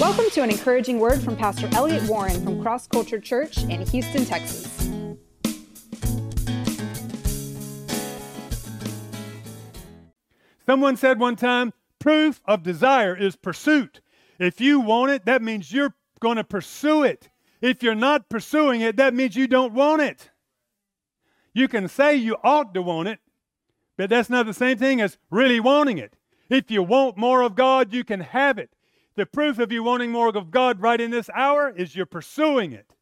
Welcome to an encouraging word from Pastor Elliot Warren from Cross Culture Church in Houston, Texas. Someone said one time, proof of desire is pursuit. If you want it, that means you're going to pursue it. If you're not pursuing it, that means you don't want it. You can say you ought to want it, but that's not the same thing as really wanting it. If you want more of God, you can have it. The proof of you wanting more of God right in this hour is you're pursuing it.